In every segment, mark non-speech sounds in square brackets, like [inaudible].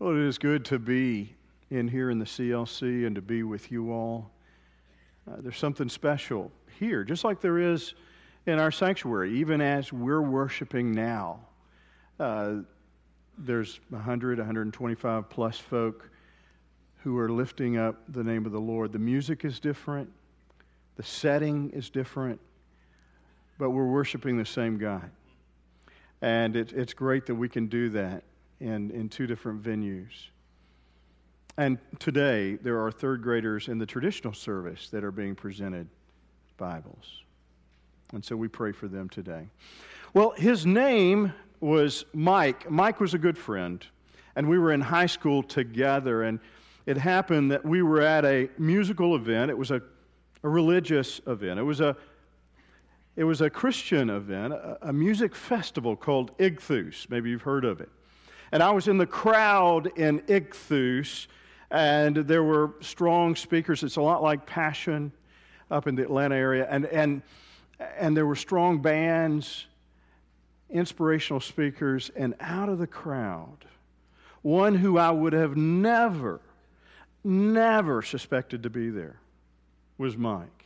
Well, it is good to be in here in the CLC and to be with you all. Uh, there's something special here, just like there is in our sanctuary, even as we're worshiping now. Uh, there's 100, 125 plus folk who are lifting up the name of the Lord. The music is different, the setting is different, but we're worshiping the same God. And it, it's great that we can do that in, in two different venues. And today, there are third graders in the traditional service that are being presented Bibles. And so we pray for them today. Well, his name was Mike. Mike was a good friend, and we were in high school together. And it happened that we were at a musical event. It was a, a religious event. It was a it was a Christian event, a, a music festival called Ichthus. Maybe you've heard of it. And I was in the crowd in Ichthus, and there were strong speakers. It's a lot like Passion up in the Atlanta area. And, and, and there were strong bands, inspirational speakers, and out of the crowd, one who I would have never, never suspected to be there was Mike.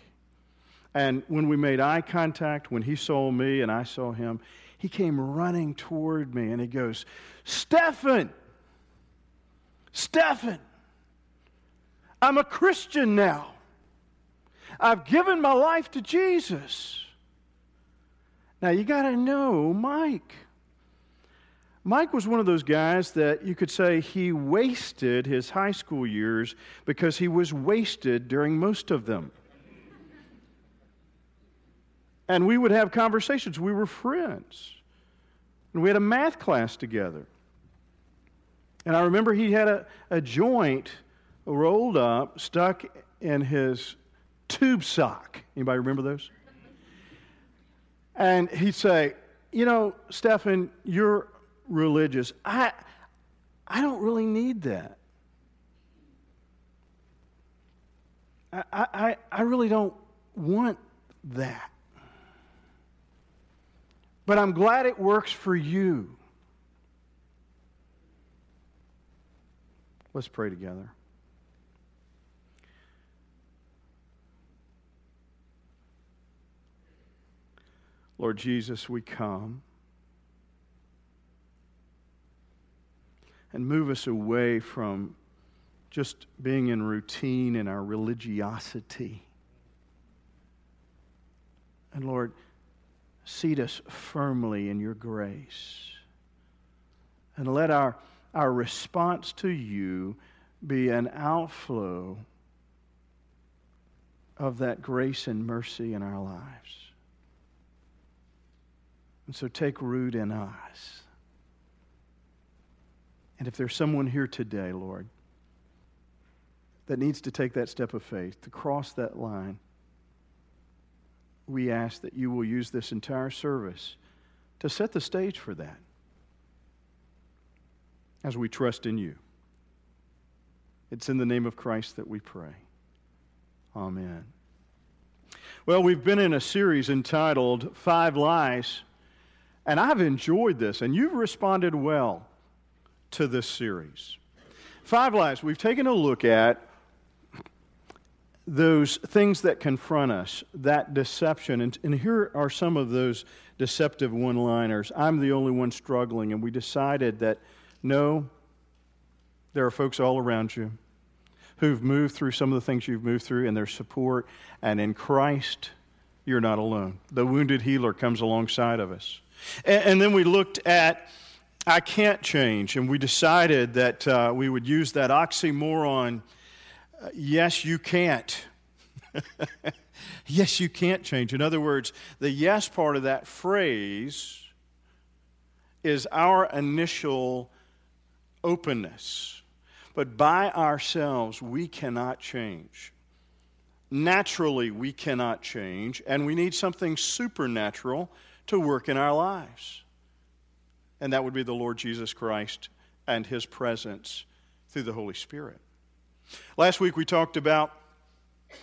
And when we made eye contact, when he saw me and I saw him, he came running toward me and he goes, Steffen, Steffen, I'm a Christian now. I've given my life to Jesus. Now you got to know Mike. Mike was one of those guys that you could say he wasted his high school years because he was wasted during most of them. And we would have conversations. We were friends. And we had a math class together. And I remember he had a, a joint rolled up, stuck in his tube sock. Anybody remember those? And he'd say, You know, Steffen, you're religious. I, I don't really need that. I, I, I really don't want that. But I'm glad it works for you. Let's pray together. Lord Jesus, we come and move us away from just being in routine in our religiosity. And Lord, seat us firmly in your grace. And let our, our response to you be an outflow of that grace and mercy in our lives. And so take root in us. And if there's someone here today, Lord, that needs to take that step of faith, to cross that line, we ask that you will use this entire service to set the stage for that as we trust in you. It's in the name of Christ that we pray. Amen. Well, we've been in a series entitled Five Lies, and I've enjoyed this, and you've responded well to this series. Five Lies, we've taken a look at those things that confront us, that deception. And, and here are some of those deceptive one liners. I'm the only one struggling, and we decided that no, there are folks all around you who've moved through some of the things you've moved through, and their support. And in Christ, you're not alone. The wounded healer comes alongside of us. And, and then we looked at I can't change, and we decided that uh, we would use that oxymoron yes, you can't. [laughs] yes, you can't change. In other words, the yes part of that phrase is our initial openness. But by ourselves, we cannot change. Naturally, we cannot change, and we need something supernatural to work in our lives. And that would be the Lord Jesus Christ and his presence through the Holy Spirit. Last week we talked about,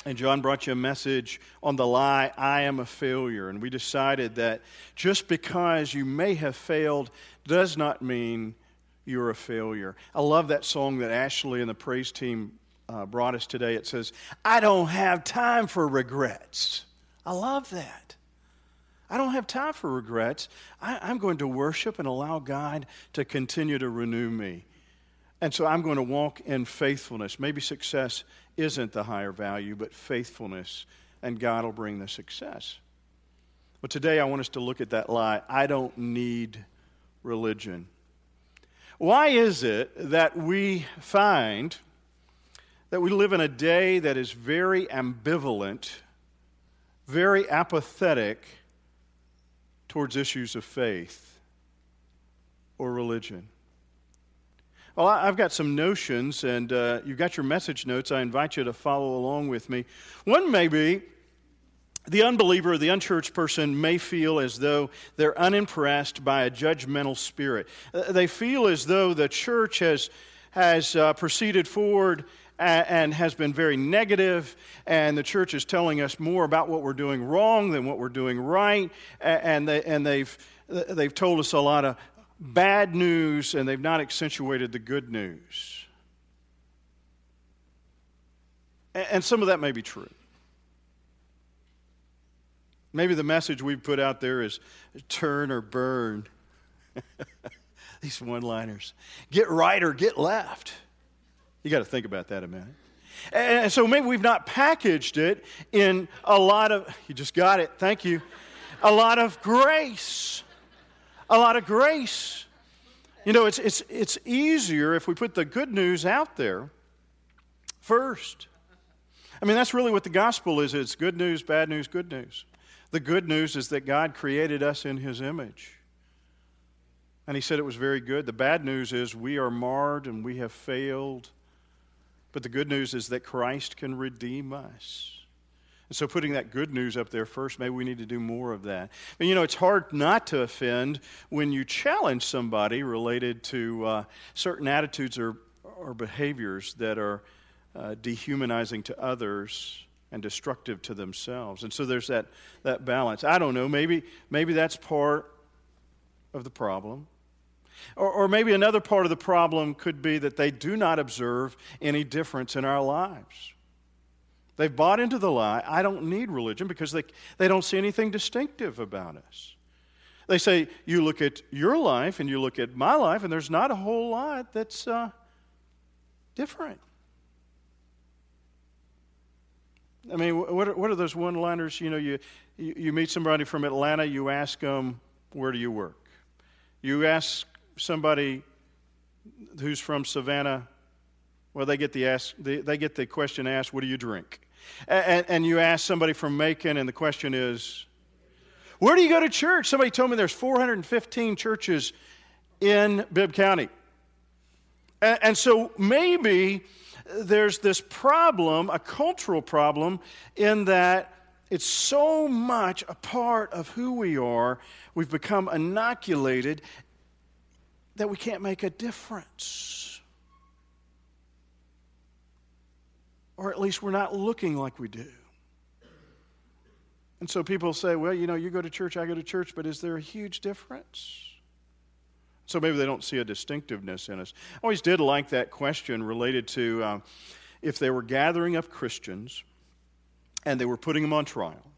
and John brought you a message on the lie, I am a failure. And we decided that just because you may have failed does not mean you're a failure. I love that song that Ashley and the praise team uh, brought us today. It says, I don't have time for regrets. I love that. I don't have time for regrets. I, am going to worship and allow God to continue to renew me. And so I'm going to walk in faithfulness. Maybe success isn't the higher value, but faithfulness, and God will bring the success. But today I want us to look at that lie I don't need religion. Why is it that we find that we live in a day that is very ambivalent, very apathetic towards issues of faith or religion? Well, I've got some notions, and uh, you've got your message notes. I invite you to follow along with me. One may be the unbeliever, the unchurched person may feel as though they're unimpressed by a judgmental spirit. Uh, they feel as though the church has, has uh, proceeded forward and, and has been very negative, and the church is telling us more about what we're doing wrong than what we're doing right, and, they, and they've, they've told us a lot of bad news, and they've not accentuated the good news. And some of that may be true. Maybe the message we've put out there is turn or burn. [laughs] These one liners. Get right or get left. You got to think about that a minute. And so maybe we've not packaged it in a lot of, you just got it, thank you, a lot of grace. A lot of grace. You know, it's, it's, it's easier if we put the good news out there first. I mean, that's really what the gospel is it's good news, bad news, good news. The good news is that God created us in His image. And He said it was very good. The bad news is we are marred and we have failed. But the good news is that Christ can redeem us. And so, putting that good news up there first, maybe we need to do more of that. But you know, it's hard not to offend when you challenge somebody related to uh, certain attitudes or, or behaviors that are uh, dehumanizing to others and destructive to themselves. And so there's that, that balance. I don't know, maybe, maybe that's part of the problem. Or, or maybe another part of the problem could be that they do not observe any difference in our lives. They've bought into the lie, I don't need religion because they, they don't see anything distinctive about us. They say, You look at your life and you look at my life, and there's not a whole lot that's uh, different. I mean, what are, what are those one liners? You know, you, you meet somebody from Atlanta, you ask them, Where do you work? You ask somebody who's from Savannah, well, they get the, ask, they, they get the question asked, What do you drink? And, and you ask somebody from Macon, and the question is, Where do you go to church? Somebody told me there's 415 churches in Bibb County. And, and so maybe there's this problem, a cultural problem, in that it's so much a part of who we are, we've become inoculated that we can't make a difference. Or at least we're not looking like we do. And so people say, well, you know, you go to church, I go to church, but is there a huge difference? So maybe they don't see a distinctiveness in us. I always did like that question related to uh, if they were gathering up Christians and they were putting them on trial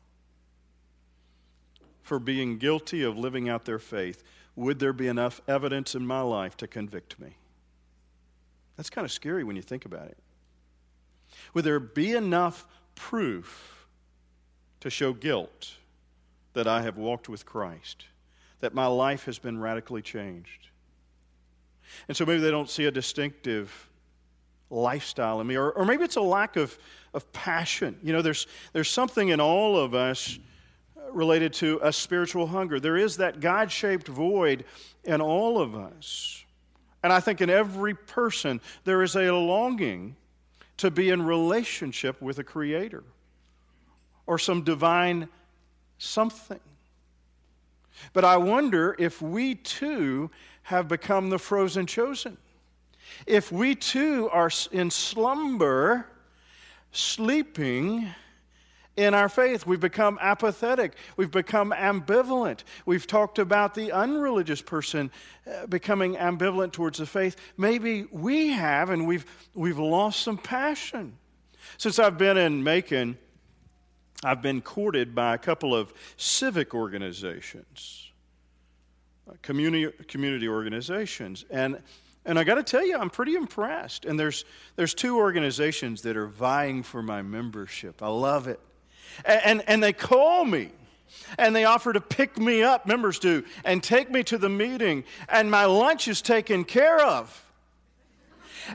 for being guilty of living out their faith, would there be enough evidence in my life to convict me? That's kind of scary when you think about it. Would there be enough proof to show guilt that I have walked with Christ? that my life has been radically changed. And so maybe they don't see a distinctive lifestyle in me, or, or maybe it's a lack of, of passion. You know, there's, there's something in all of us related to a spiritual hunger. There is that God shaped void in all of us. And I think in every person, there is a longing to be in relationship with a creator or some divine something. But I wonder if we too have become the frozen chosen. If we too are in slumber, sleeping, in our faith. We've become apathetic. We've become ambivalent. We've talked about the unreligious person uh, becoming ambivalent towards the faith. Maybe we have, and we've, we've lost some passion. Since I've been in Macon, I've been courted by a couple of civic organizations, uh, community, community organizations. And and I got to tell you, I'm pretty impressed. And there's, there's two organizations that are vying for my membership. I love it. And, and, and they call me and they offer to pick me up, members do, and take me to the meeting, and my lunch is taken care of.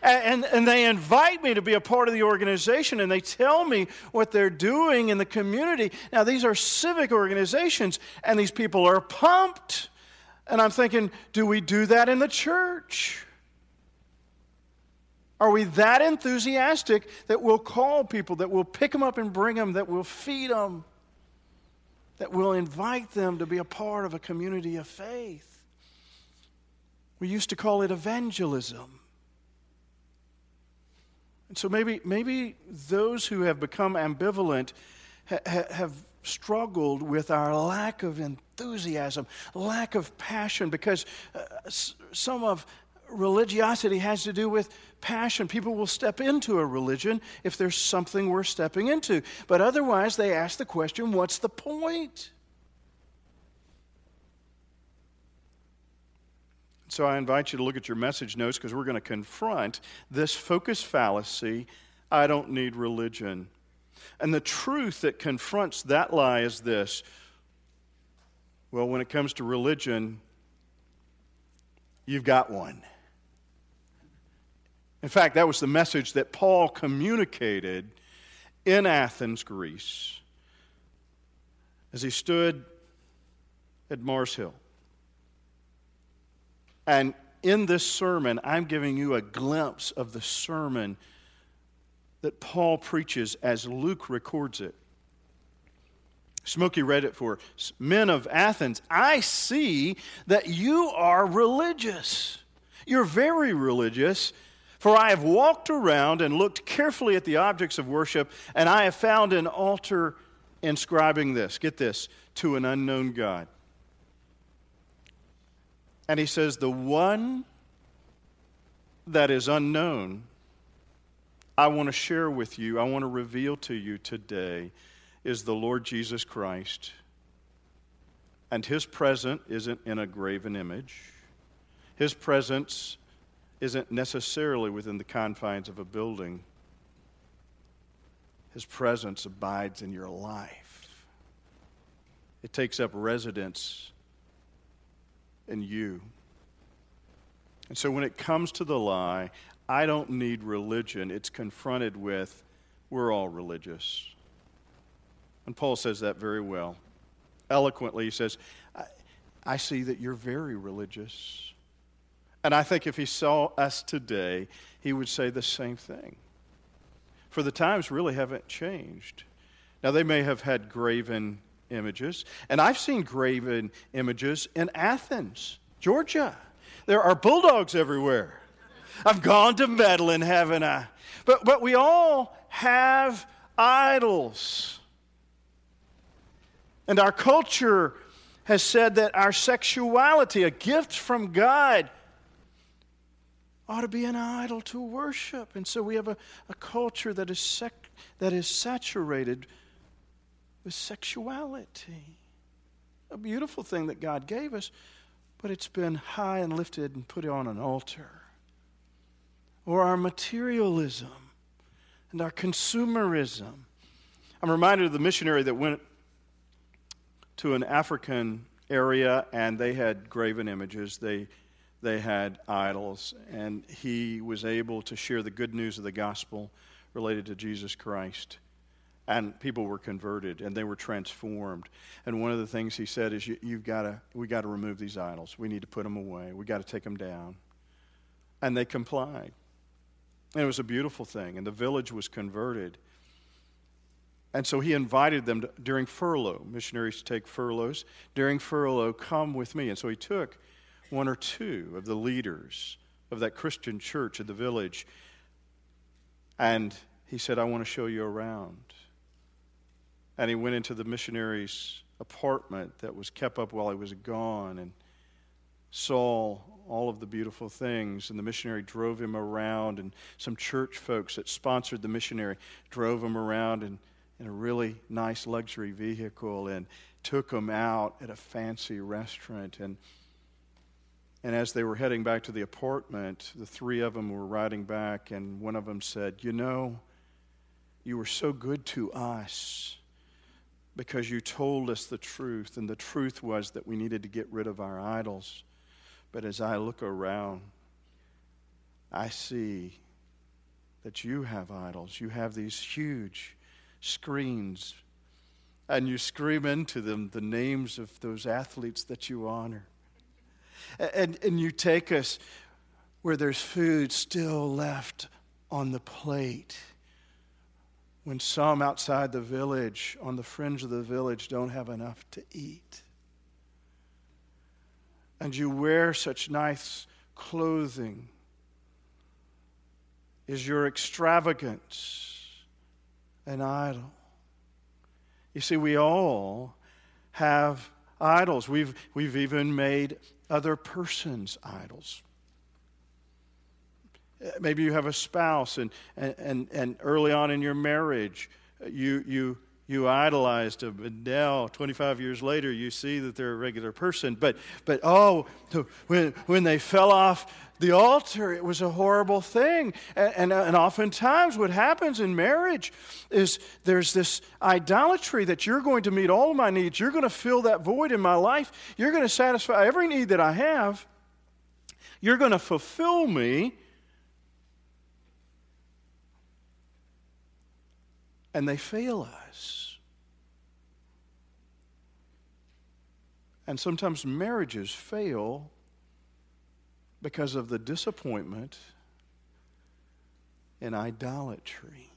And, and, and, they invite me to be a part of the organization and they tell me what they're doing in the community. Now, these are civic organizations, and these people are pumped. And I'm thinking, do we do that in the church? Are we that enthusiastic that we'll call people, that we'll pick them up and bring them, that we'll feed them, that we'll invite them to be a part of a community of faith? We used to call it evangelism. And so maybe, maybe those who have become ambivalent ha- have struggled with our lack of enthusiasm, lack of passion, because uh, some of religiosity has to do with passion. People will step into a religion if there's something worth stepping into. But otherwise, they ask the question what's the point? So I invite you to look at your message notes because we're going to confront this focus fallacy I don't need religion. And the truth that confronts that lie is this well, when it comes to religion, you've got one. In fact, that was the message that Paul communicated in Athens, Greece, as he stood at Mars Hill. And in this sermon, I'm giving you a glimpse of the sermon that Paul preaches as Luke records it. Smokey read it for men of Athens. I see that you are religious. You're very religious for I have walked around and looked carefully at the objects of worship, and I have found an altar inscribing this get this to an unknown God. And he says, The one that is unknown, I want to share with you, I want to reveal to you today, is the Lord Jesus Christ. And his presence isn't in a graven image. His presence isn't necessarily within the confines of a building. His presence abides in your life. It takes up residence in you. And so when it comes to the lie, I don't need religion. It's confronted with, we're all religious. And Paul says that very well. Eloquently, he says, I, I see that you're very religious. And I think if he saw us today, he would say the same thing. For the times really haven't changed. Now, they may have had graven images, and I've seen graven images in Athens, Georgia. There are bulldogs everywhere. I've gone to Medellin, haven't I? But, but we all have idols. And our culture has said that our sexuality, a gift from God, ought to be an idol to worship. And so we have a, a culture that is, sec, that is saturated with sexuality. A beautiful thing that God gave us, but it's been high and lifted and put on an altar. Or our materialism and our consumerism. I'm reminded of the missionary that went to an African area and they had graven images. They they had idols, and he was able to share the good news of the gospel related to Jesus Christ. And people were converted and they were transformed. And one of the things he said is, you, have got to, we got to remove these idols. We need to put them away. We got to take them down. And they complied. And it was a beautiful thing. And the village was converted. And so he invited them to, during furlough. Missionaries take furloughs. During furlough, come with me. And so he took one or two of the leaders of that Christian church in the village. And he said, I want to show you around. And he went into the missionary's apartment that was kept up while he was gone and saw all of the beautiful things. And the missionary drove him around, and some church folks that sponsored the missionary drove him around in, in a really nice luxury vehicle and took him out at a fancy restaurant. And, and as they were heading back to the apartment, the three of them were riding back, and one of them said, You know, you were so good to us because you told us the truth, and the truth was that we needed to get rid of our idols. But as I look around, I see that you have idols. You have these huge screens, and you scream into them the names of those athletes that you honor. And, and you take us where there's food still left on the plate. When some outside the village, on the fringe of the village, don't have enough to eat and you wear such nice clothing? Is your extravagance an idol? You see, we all have idols. We've, we've even made other persons idols. Maybe you have a spouse, and, and, and early on in your marriage, you, you you idolized them. And now, 25 years later, you see that they're a regular person. But, but oh, when, when they fell off the altar, it was a horrible thing. And, and, and oftentimes, what happens in marriage is there's this idolatry that you're going to meet all my needs. You're going to fill that void in my life. You're going to satisfy every need that I have. You're going to fulfill me. And they fail us. And sometimes marriages fail because of the disappointment and idolatry.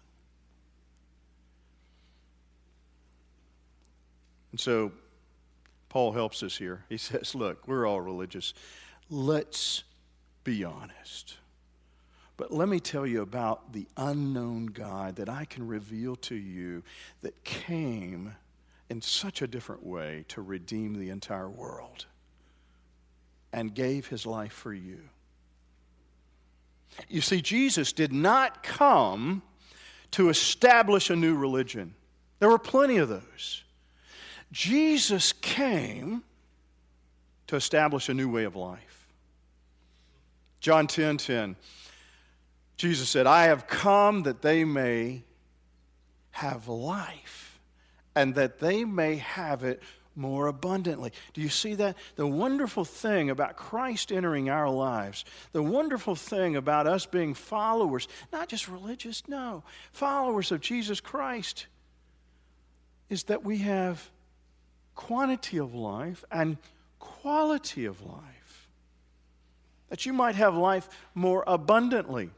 And so Paul helps us here. He says, Look, we're all religious. Let's be honest. But let me tell you about the unknown God that I can reveal to you that came in such a different way to redeem the entire world and gave his life for you. You see, Jesus did not come to establish a new religion. There were plenty of those. Jesus came to establish a new way of life. John 10 10, Jesus said, I have come that they may have life and that they may have it more abundantly. Do you see that? The wonderful thing about Christ entering our lives, the wonderful thing about us being followers, not just religious, no, followers of Jesus Christ, is that we have quantity of life and quality of life. That you might have life more abundantly.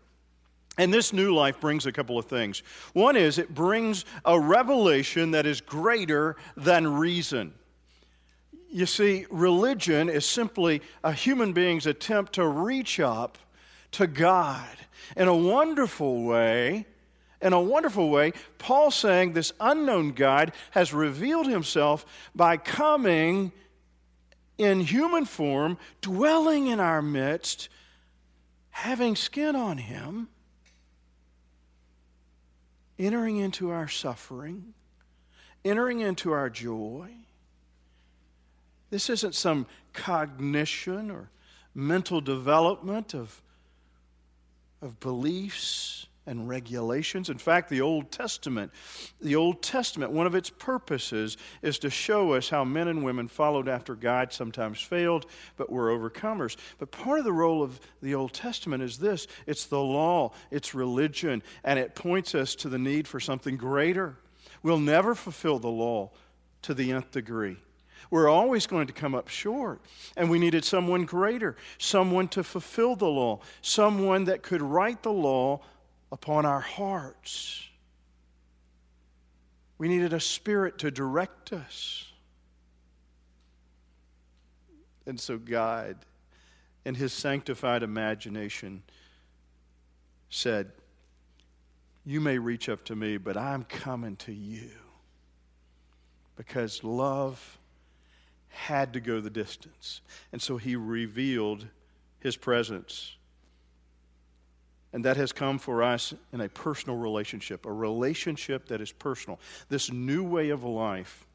And this new life brings a couple of things. One is it brings a revelation that is greater than reason. You see, religion is simply a human being's attempt to reach up to God in a wonderful way. In a wonderful way, Paul saying this unknown God has revealed himself by coming in human form, dwelling in our midst, having skin on him entering into our suffering, entering into our joy. This isn't some cognition or mental development of, of beliefs and regulations. In fact, the Old Testament, the Old Testament, one of its purposes is to show us how men and women followed after God, sometimes failed, but were overcomers. But part of the role of the Old Testament is this it's the law, it's religion, and it points us to the need for something greater. We'll never fulfill the law to the nth degree. We're always going to come up short. And we needed someone greater, someone to fulfill the law, someone that could write the law upon our hearts. We needed a spirit to direct us. And so, God, in his sanctified imagination, said, You may reach up to me, but I'm coming to you. because love had to go the distance. And so he revealed his presence. And that has come for us in a personal relationship, a relationship that is personal. This new way of life,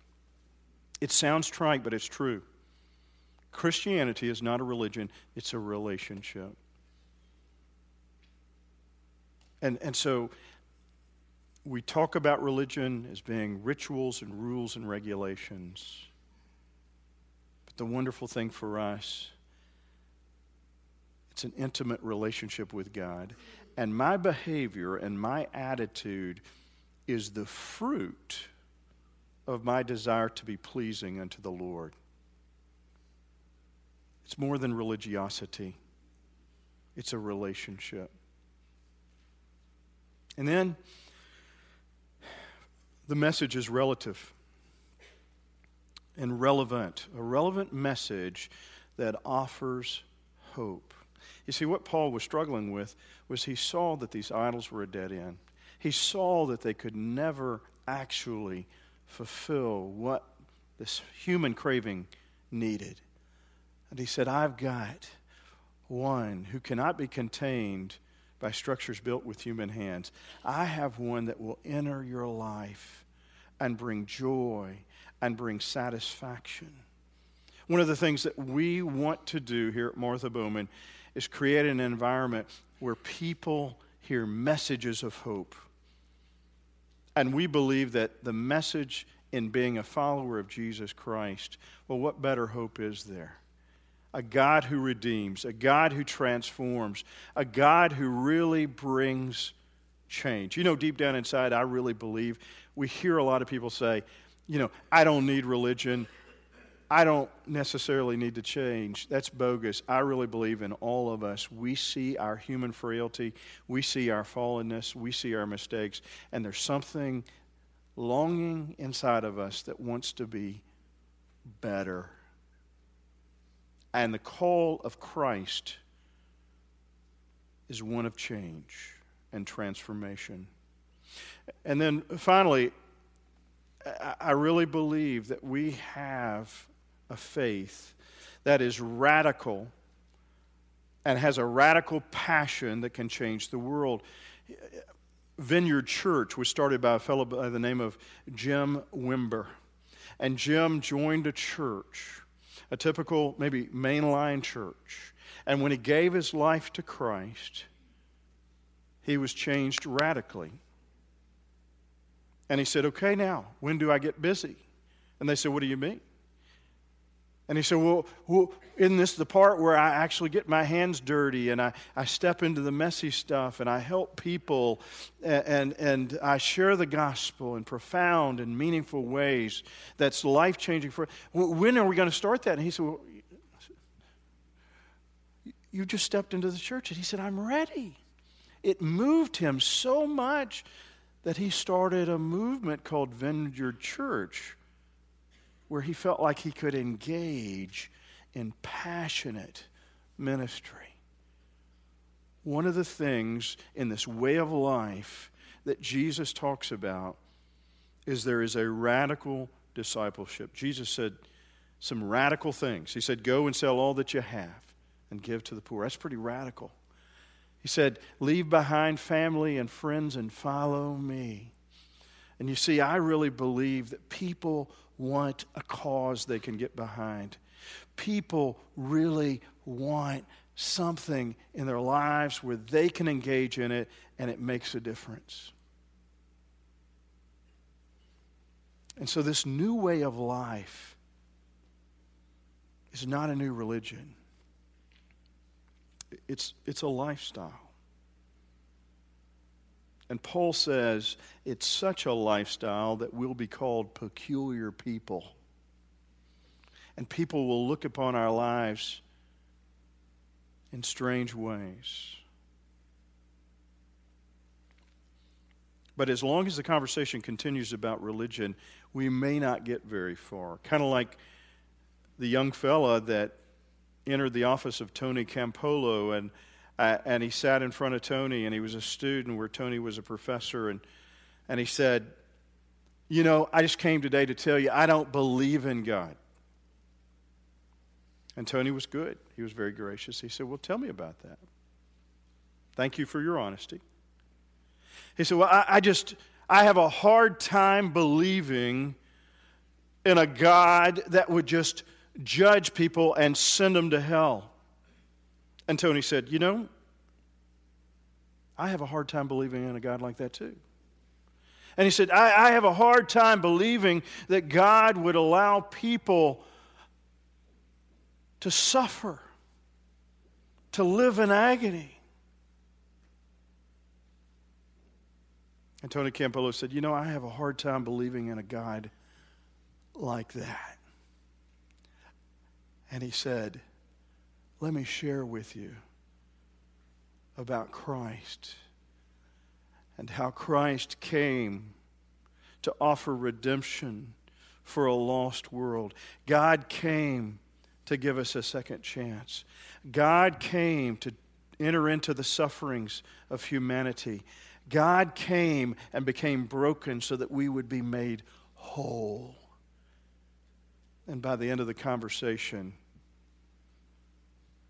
it sounds trite, but it's true. Christianity is not a religion, it's a relationship. And, and so we talk about religion as being rituals and rules and regulations. But the wonderful thing for us, it's an intimate relationship with God. And my behavior and my attitude is the fruit of my desire to be pleasing unto the Lord. It's more than religiosity, it's a relationship. And then the message is relative and relevant, a relevant message that offers hope. You see, what Paul was struggling with was he saw that these idols were a dead end. He saw that they could never actually fulfill what this human craving needed. And he said, I've got one who cannot be contained by structures built with human hands. I have one that will enter your life and bring joy and bring satisfaction. One of the things that we want to do here at Martha Bowman is create an environment where people hear messages of hope. And we believe that the message in being a follower of Jesus Christ, well, what better hope is there? a God who redeems, a God who transforms, a God who really brings change. You know, deep down inside, I really believe we hear a lot of people say, you know, I don't need religion. I don't necessarily need to change. That's bogus. I really believe in all of us. We see our human frailty, we see our fallenness, we see our mistakes, and there's something longing inside of us that wants to be better and the call of Christ is one of change and transformation. And then finally, I really believe that we have a faith that is radical and has a radical passion that can change the world. Vineyard Church was started by a fellow by the name of Jim Wimber. And Jim joined a church a typical, maybe mainline church. And when he gave his life to Christ, he was changed radically. And he said, Okay, now, when do I get busy? And they said, What do you mean? And he said, well, well, isn't this the part where I actually get my hands dirty and I, I step into the messy stuff and I help people and, and, and I share the gospel in profound and meaningful ways that's life changing for When are we going to start that? And he said, well, You just stepped into the church. And he said, I'm ready. It moved him so much that he started a movement called Vineyard Church where he felt like he could engage in passionate ministry. One of the things in this way of life that Jesus talks about is there is a radical discipleship. Jesus said some radical things. He said, Go and sell all that you have and give to the poor. That's pretty radical. He said, Leave behind family and friends and follow me. And you see, I really believe that people want a cause they can get behind. People really want something in their lives where they can engage in it and it makes a difference. And so, this new way of life is not a new religion, it's, it's a lifestyle. And Paul says it's such a lifestyle that we'll be called peculiar people. And people will look upon our lives in strange ways. But as long as the conversation continues about religion, we may not get very far. Kind of like the young fella that entered the office of Tony Campolo and uh, and he sat in front of Tony, and he was a student where Tony was a professor, and, and he said, You know, I just came today to tell you I don't believe in God. And Tony was good. He was very gracious. He said, Well, tell me about that. Thank you for your honesty. He said, Well, I, I just, I have a hard time believing in a God that would just judge people and send them to hell. And Tony said, You know, I have a hard time believing in a God like that too. And he said, I, I have a hard time believing that God would allow people to suffer, to live in agony. And Tony Campolo said, You know, I have a hard time believing in a God like that. And he said, Let me share with you about Christ and how Christ came to offer redemption for a lost world. God came to give us a second chance. God came to enter into the sufferings of humanity. God came and became broken so that we would be made whole. And by the end of the conversation,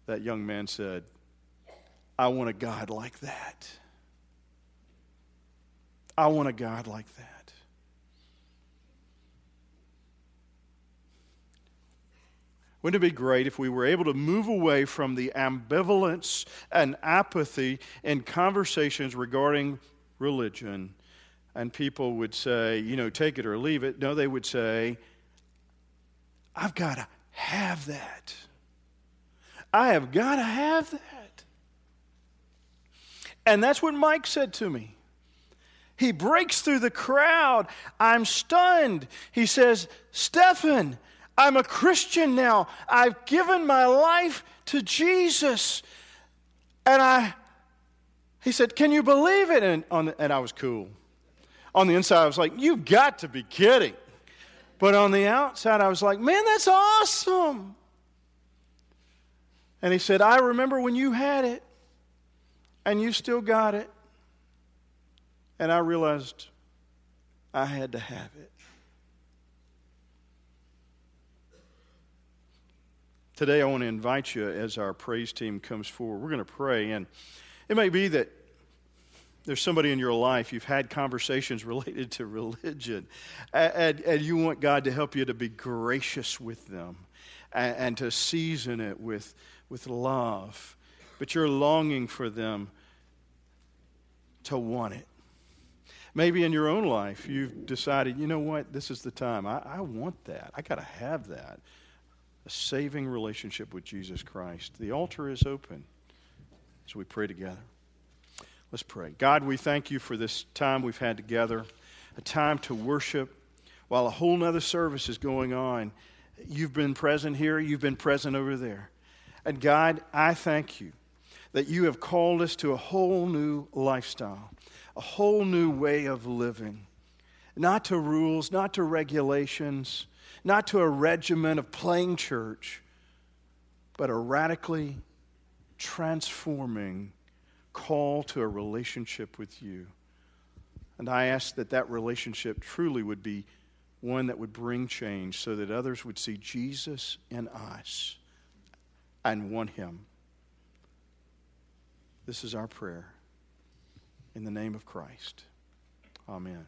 that young man said, I want a God like that. I want a God like that. Wouldn't it be great if we were able to move away from the ambivalence and apathy in conversations regarding religion? And people would say, you know, take it or leave it. No, they would say, I've got to have that. I have got to have that. And that's what Mike said to me. He breaks through the crowd. I'm stunned. He says, Steffen, I'm a Christian now. I've given my life to Jesus. And I, he said, Can you believe it? And, on, and I was cool. On the inside, I was like, You've got to be kidding. But on the outside, I was like, Man, that's awesome. And he said, I remember when you had it and you still got it. And I realized I had to have it. Today, I want to invite you as our praise team comes forward. We're going to pray, and it may be that there's somebody in your life, you've had conversations [laughs] related to religion, and, and you want God to help you to be gracious with them and, and to season it with, with love. But you're longing for them to want it. Maybe in your own life, you've decided, you know what, this is the time. I, I want that. I got to have that a saving relationship with Jesus Christ. The altar is open as we pray together. Let's pray. God, we thank you for this time we've had together, a time to worship while a whole nother service is going on. You've been present here, you've been present over there. And God, I thank you that you have called us to a whole new lifestyle, a whole new way of living, not to rules, not to regulations not to a regimen of playing church, but a radically transforming call to a relationship with you. And I ask that that relationship truly would be one that would bring change so that others would see Jesus in us and want him. This is our prayer. In the name of Christ. Amen.